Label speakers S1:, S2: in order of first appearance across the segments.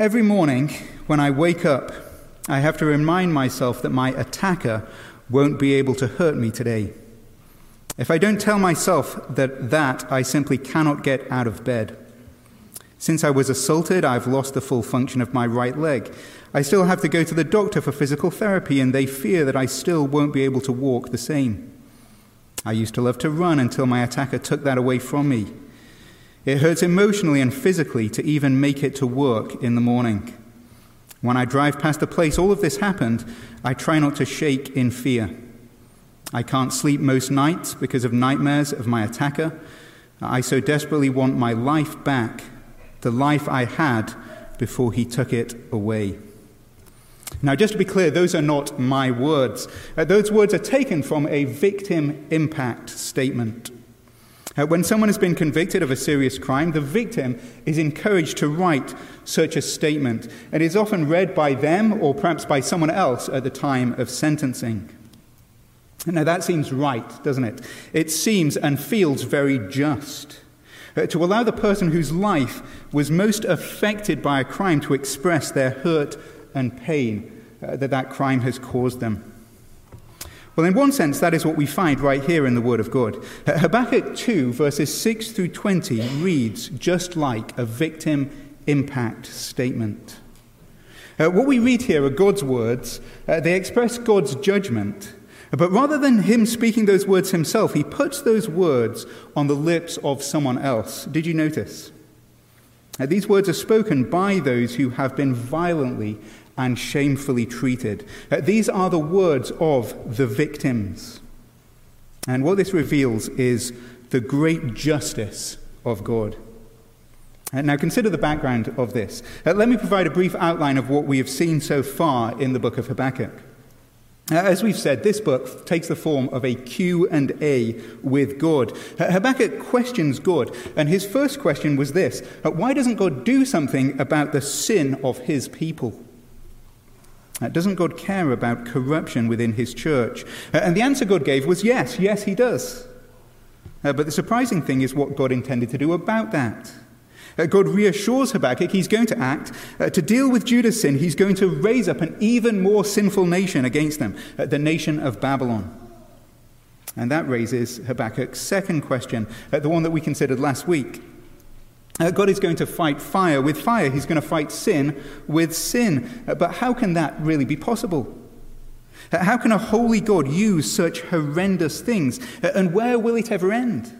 S1: Every morning when I wake up, I have to remind myself that my attacker won't be able to hurt me today. If I don't tell myself that that, I simply cannot get out of bed. Since I was assaulted, I've lost the full function of my right leg. I still have to go to the doctor for physical therapy, and they fear that I still won't be able to walk the same. I used to love to run until my attacker took that away from me. It hurts emotionally and physically to even make it to work in the morning. When I drive past the place all of this happened, I try not to shake in fear. I can't sleep most nights because of nightmares of my attacker. I so desperately want my life back, the life I had before he took it away. Now, just to be clear, those are not my words. Uh, those words are taken from a victim impact statement. Uh, when someone has been convicted of a serious crime, the victim is encouraged to write such a statement. It is often read by them or perhaps by someone else at the time of sentencing. Now, that seems right, doesn't it? It seems and feels very just. Uh, to allow the person whose life was most affected by a crime to express their hurt and pain uh, that that crime has caused them. Well, in one sense, that is what we find right here in the Word of God. Habakkuk 2, verses 6 through 20, reads just like a victim impact statement. Uh, what we read here are God's words. Uh, they express God's judgment. But rather than him speaking those words himself, he puts those words on the lips of someone else. Did you notice? Uh, these words are spoken by those who have been violently and shamefully treated. Uh, these are the words of the victims. And what this reveals is the great justice of God. Uh, now, consider the background of this. Uh, let me provide a brief outline of what we have seen so far in the book of Habakkuk. As we've said, this book takes the form of a Q and A with God. Habakkuk questions God, and his first question was this Why doesn't God do something about the sin of his people? Doesn't God care about corruption within his church? And the answer God gave was yes, yes, he does. But the surprising thing is what God intended to do about that. Uh, God reassures Habakkuk he's going to act. Uh, to deal with Judah's sin, he's going to raise up an even more sinful nation against them, uh, the nation of Babylon. And that raises Habakkuk's second question, the one that we considered last week. Uh, God is going to fight fire with fire. He's going to fight sin with sin. Uh, but how can that really be possible? Uh, how can a holy God use such horrendous things? And where will it ever end?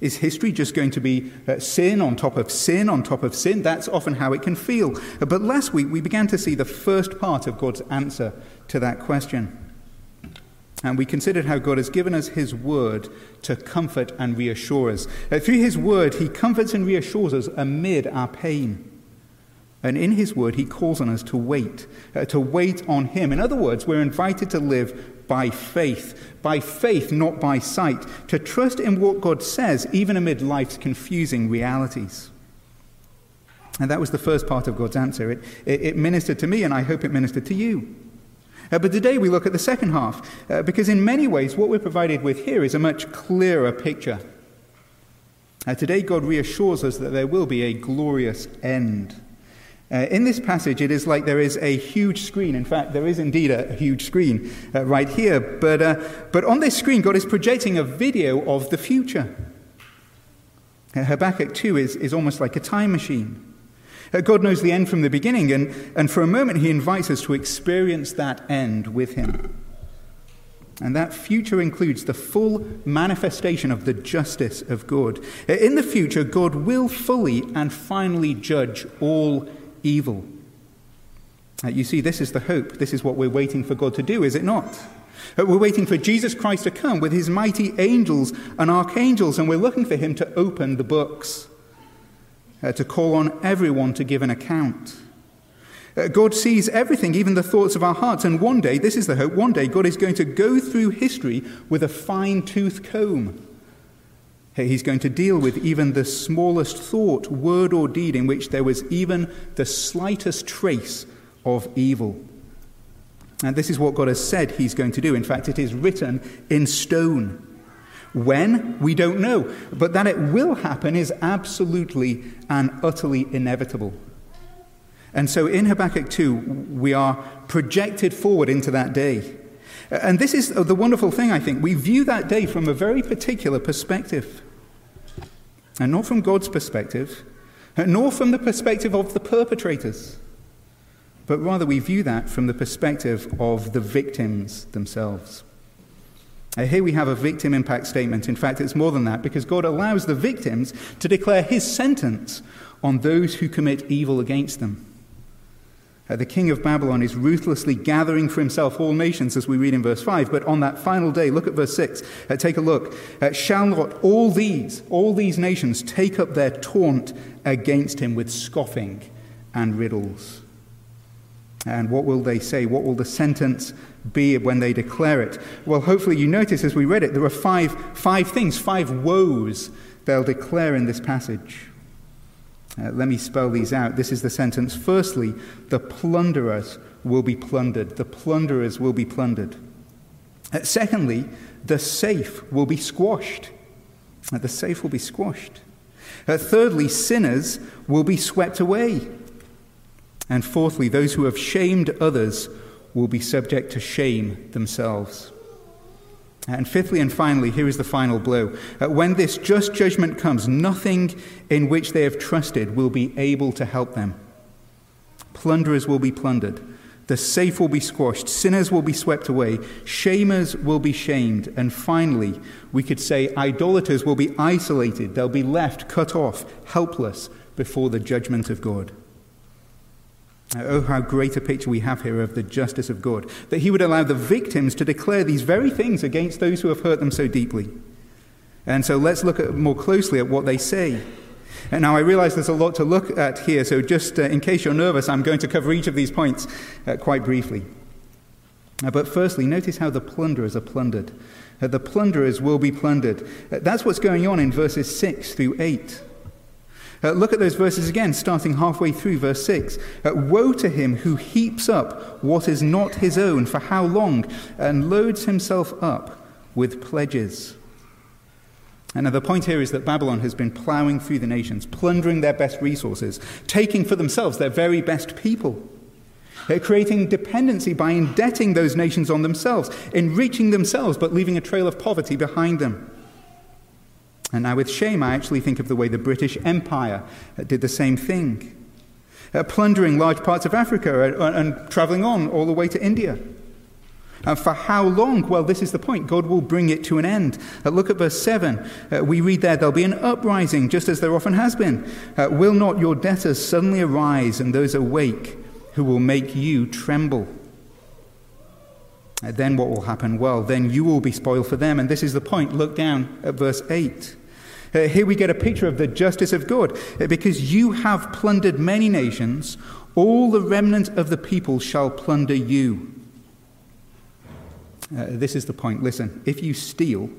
S1: Is history just going to be uh, sin on top of sin on top of sin? That's often how it can feel. But last week we began to see the first part of God's answer to that question. And we considered how God has given us His word to comfort and reassure us. Uh, through His word, He comforts and reassures us amid our pain. And in His word, He calls on us to wait, uh, to wait on Him. In other words, we're invited to live by faith. By faith, not by sight. To trust in what God says, even amid life's confusing realities. And that was the first part of God's answer. It, it, it ministered to me, and I hope it ministered to you. Uh, but today we look at the second half, uh, because in many ways, what we're provided with here is a much clearer picture. Uh, today, God reassures us that there will be a glorious end. Uh, in this passage, it is like there is a huge screen. In fact, there is indeed a, huge screen uh, right here. But, uh, but on this screen, God is projecting a video of the future. Habakkuk 2 is, is almost like a time machine. Uh, God knows the end from the beginning, and, and for a moment, He invites us to experience that end with Him. And that future includes the full manifestation of the justice of God. Uh, in the future, God will fully and finally judge all evil. Uh, you see, this is the hope. This is what we're waiting for God to do, is it not? We're waiting for Jesus Christ to come with his mighty angels and archangels, and we're looking for him to open the books, uh, to call on everyone to give an account. Uh, God sees everything, even the thoughts of our hearts, and one day, this is the hope, one day God is going to go through history with a fine tooth comb He's going to deal with even the smallest thought, word, or deed in which there was even the slightest trace of evil. And this is what God has said He's going to do. In fact, it is written in stone. When? We don't know. But that it will happen is absolutely and utterly inevitable. And so in Habakkuk 2, we are projected forward into that day. And this is the wonderful thing, I think. We view that day from a very particular perspective. And not from God's perspective, nor from the perspective of the perpetrators, but rather we view that from the perspective of the victims themselves. Uh, here we have a victim impact statement. In fact, it's more than that because God allows the victims to declare his sentence on those who commit evil against them. Uh, the king of Babylon is ruthlessly gathering for himself all nations, as we read in verse 5. But on that final day, look at verse 6. Uh, take a look. Uh, shall not all these, all these nations, take up their taunt against him with scoffing and riddles? And what will they say? What will the sentence be when they declare it? Well, hopefully you notice as we read it, there are five, five things, five woes they'll declare in this passage. Uh, let me spell these out. This is the sentence. Firstly, the plunderers will be plundered. The plunderers will be plundered. Uh, secondly, the safe will be squashed. Uh, the safe will be squashed. Uh, thirdly, sinners will be swept away. And fourthly, those who have shamed others will be subject to shame themselves. And fifthly and finally, here is the final blow. When this just judgment comes, nothing in which they have trusted will be able to help them. Plunderers will be plundered. The safe will be squashed. Sinners will be swept away. Shamers will be shamed. And finally, we could say idolaters will be isolated. They'll be left cut off, helpless before the judgment of God. Oh, how great a picture we have here of the justice of God. That He would allow the victims to declare these very things against those who have hurt them so deeply. And so let's look at, more closely at what they say. And now I realize there's a lot to look at here, so just uh, in case you're nervous, I'm going to cover each of these points uh, quite briefly. Uh, but firstly, notice how the plunderers are plundered. Uh, the plunderers will be plundered. Uh, that's what's going on in verses 6 through 8. Uh, look at those verses again, starting halfway through verse 6. Uh, Woe to him who heaps up what is not his own, for how long, and loads himself up with pledges. And the point here is that Babylon has been plowing through the nations, plundering their best resources, taking for themselves their very best people. They're creating dependency by indebting those nations on themselves, enriching themselves, but leaving a trail of poverty behind them. And now, with shame, I actually think of the way the British Empire did the same thing, uh, plundering large parts of Africa and, and traveling on all the way to India. And for how long? Well, this is the point. God will bring it to an end. Uh, look at verse 7. Uh, we read there, There'll be an uprising, just as there often has been. Uh, will not your debtors suddenly arise, and those awake who will make you tremble? Uh, then what will happen? Well, then you will be spoiled for them. And this is the point. Look down at verse 8. Uh, here we get a picture of the justice of God. Uh, because you have plundered many nations, all the remnant of the people shall plunder you. Uh, this is the point. Listen, if you steal,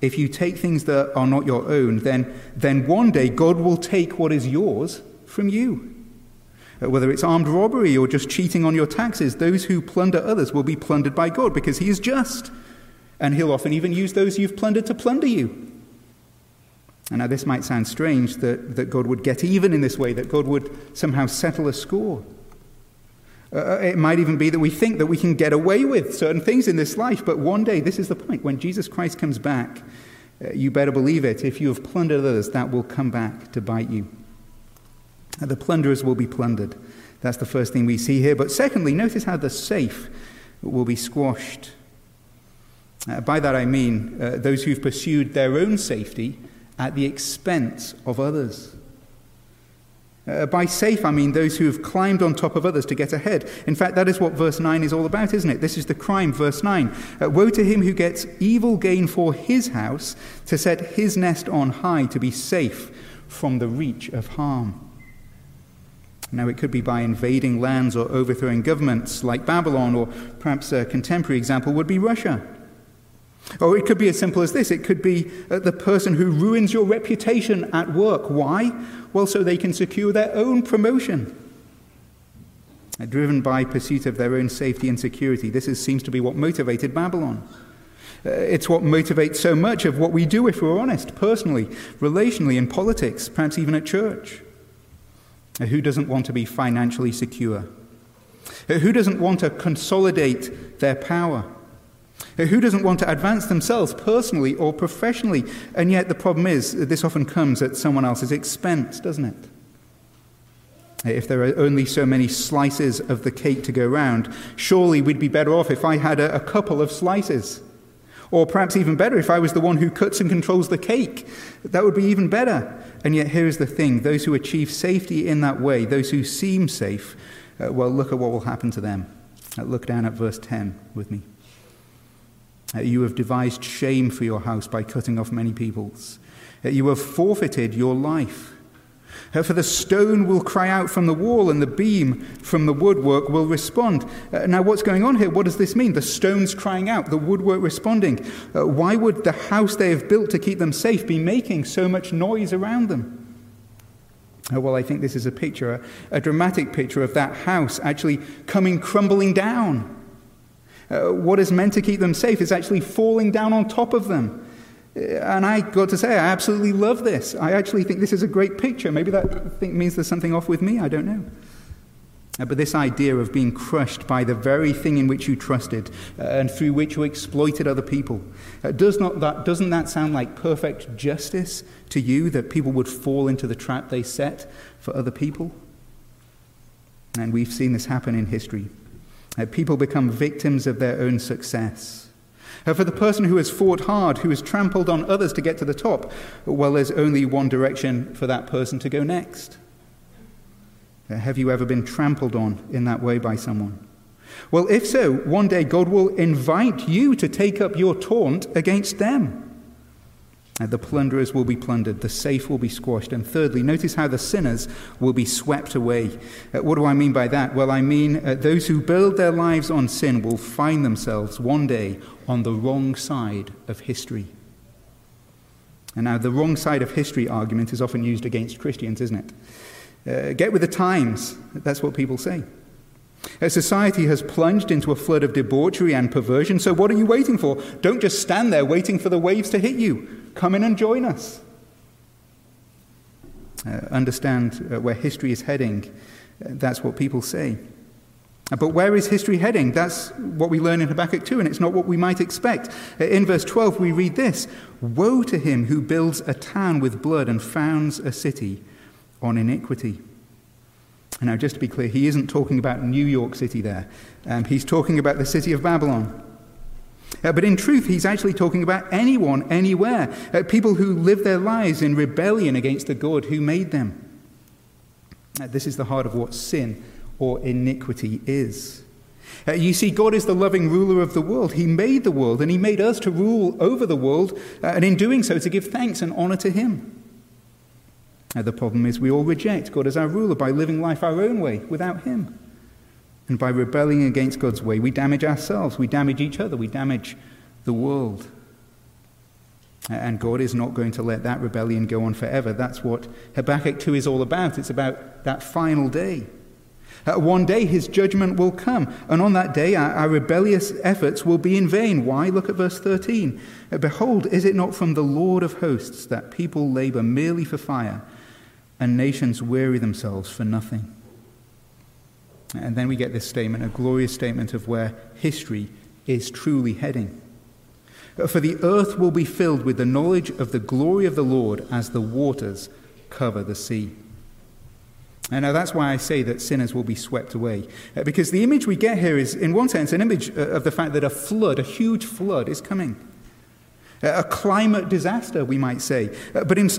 S1: if you take things that are not your own, then, then one day God will take what is yours from you. Uh, whether it's armed robbery or just cheating on your taxes, those who plunder others will be plundered by God because He is just. And He'll often even use those you've plundered to plunder you. And now, this might sound strange that, that God would get even in this way, that God would somehow settle a score. Uh, uh, it might even be that we think that we can get away with certain things in this life, but one day, this is the point, when Jesus Christ comes back, uh, you better believe it. If you have plundered others, that will come back to bite you. The plunderers will be plundered. That's the first thing we see here. But secondly, notice how the safe will be squashed. Uh, by that I mean uh, those who've pursued their own safety at the expense of others. Uh, by safe, I mean those who have climbed on top of others to get ahead. In fact, that is what verse 9 is all about, isn't it? This is the crime, verse 9. Uh, Woe to him who gets evil gain for his house to set his nest on high to be safe from the reach of harm. Now, it could be by invading lands or overthrowing governments like Babylon, or perhaps a contemporary example would be Russia. Or it could be as simple as this it could be uh, the person who ruins your reputation at work. Why? Well, so they can secure their own promotion. Uh, driven by pursuit of their own safety and security. This is, seems to be what motivated Babylon. Uh, it's what motivates so much of what we do, if we're honest, personally, relationally, in politics, perhaps even at church. Who doesn't want to be financially secure? Who doesn't want to consolidate their power? Who doesn't want to advance themselves personally or professionally? And yet the problem is, this often comes at someone else's expense, doesn't it? If there are only so many slices of the cake to go round, surely we'd be better off if I had a, a couple of slices. Or perhaps even better, if I was the one who cuts and controls the cake. That would be even better. And yet, here is the thing those who achieve safety in that way, those who seem safe, uh, well, look at what will happen to them. Uh, look down at verse 10 with me. Uh, you have devised shame for your house by cutting off many peoples. Uh, you have forfeited your life. For the stone will cry out from the wall, and the beam from the woodwork will respond. Uh, now, what's going on here? What does this mean? The stone's crying out, the woodwork responding. Uh, why would the house they have built to keep them safe be making so much noise around them? Uh, well, I think this is a picture, a, a dramatic picture of that house actually coming crumbling down. Uh, what is meant to keep them safe is actually falling down on top of them. And I got to say, I absolutely love this. I actually think this is a great picture. Maybe that means there's something off with me. I don't know. Uh, but this idea of being crushed by the very thing in which you trusted uh, and through which you exploited other people, uh, does not that, doesn't that sound like perfect justice to you that people would fall into the trap they set for other people? And we've seen this happen in history. Uh, people become victims of their own success. Uh, for the person who has fought hard, who has trampled on others to get to the top, well, there's only one direction for that person to go next. Uh, have you ever been trampled on in that way by someone? Well, if so, one day God will invite you to take up your taunt against them. Uh, the plunderers will be plundered, the safe will be squashed. And thirdly, notice how the sinners will be swept away. Uh, what do I mean by that? Well, I mean uh, those who build their lives on sin will find themselves one day on the wrong side of history. And now, the wrong side of history argument is often used against Christians, isn't it? Uh, get with the times, that's what people say. Society has plunged into a flood of debauchery and perversion, so what are you waiting for? Don't just stand there waiting for the waves to hit you. Come in and join us. Uh, understand uh, where history is heading. Uh, that's what people say. Uh, but where is history heading? That's what we learn in Habakkuk 2, and it's not what we might expect. Uh, in verse 12, we read this Woe to him who builds a town with blood and founds a city on iniquity. Now, just to be clear, he isn't talking about New York City there. Um, he's talking about the city of Babylon. Uh, but in truth, he's actually talking about anyone, anywhere. Uh, people who live their lives in rebellion against the God who made them. Uh, this is the heart of what sin or iniquity is. Uh, you see, God is the loving ruler of the world. He made the world, and He made us to rule over the world, uh, and in doing so, to give thanks and honor to Him. Uh, the problem is, we all reject God as our ruler by living life our own way without Him. And by rebelling against God's way, we damage ourselves, we damage each other, we damage the world. And God is not going to let that rebellion go on forever. That's what Habakkuk 2 is all about. It's about that final day. Uh, one day his judgment will come, and on that day our, our, rebellious efforts will be in vain. Why? Look at verse 13. Uh, Behold, is it not from the Lord of hosts that people labor merely for fire, and nations weary themselves for nothing? And then we get this statement, a glorious statement of where history is truly heading. For the earth will be filled with the knowledge of the glory of the Lord as the waters cover the sea. And now that's why I say that sinners will be swept away. Uh, because the image we get here is, in one sense, an image uh, of the fact that a flood, a huge flood, is coming. A climate disaster, we might say. Uh, but in,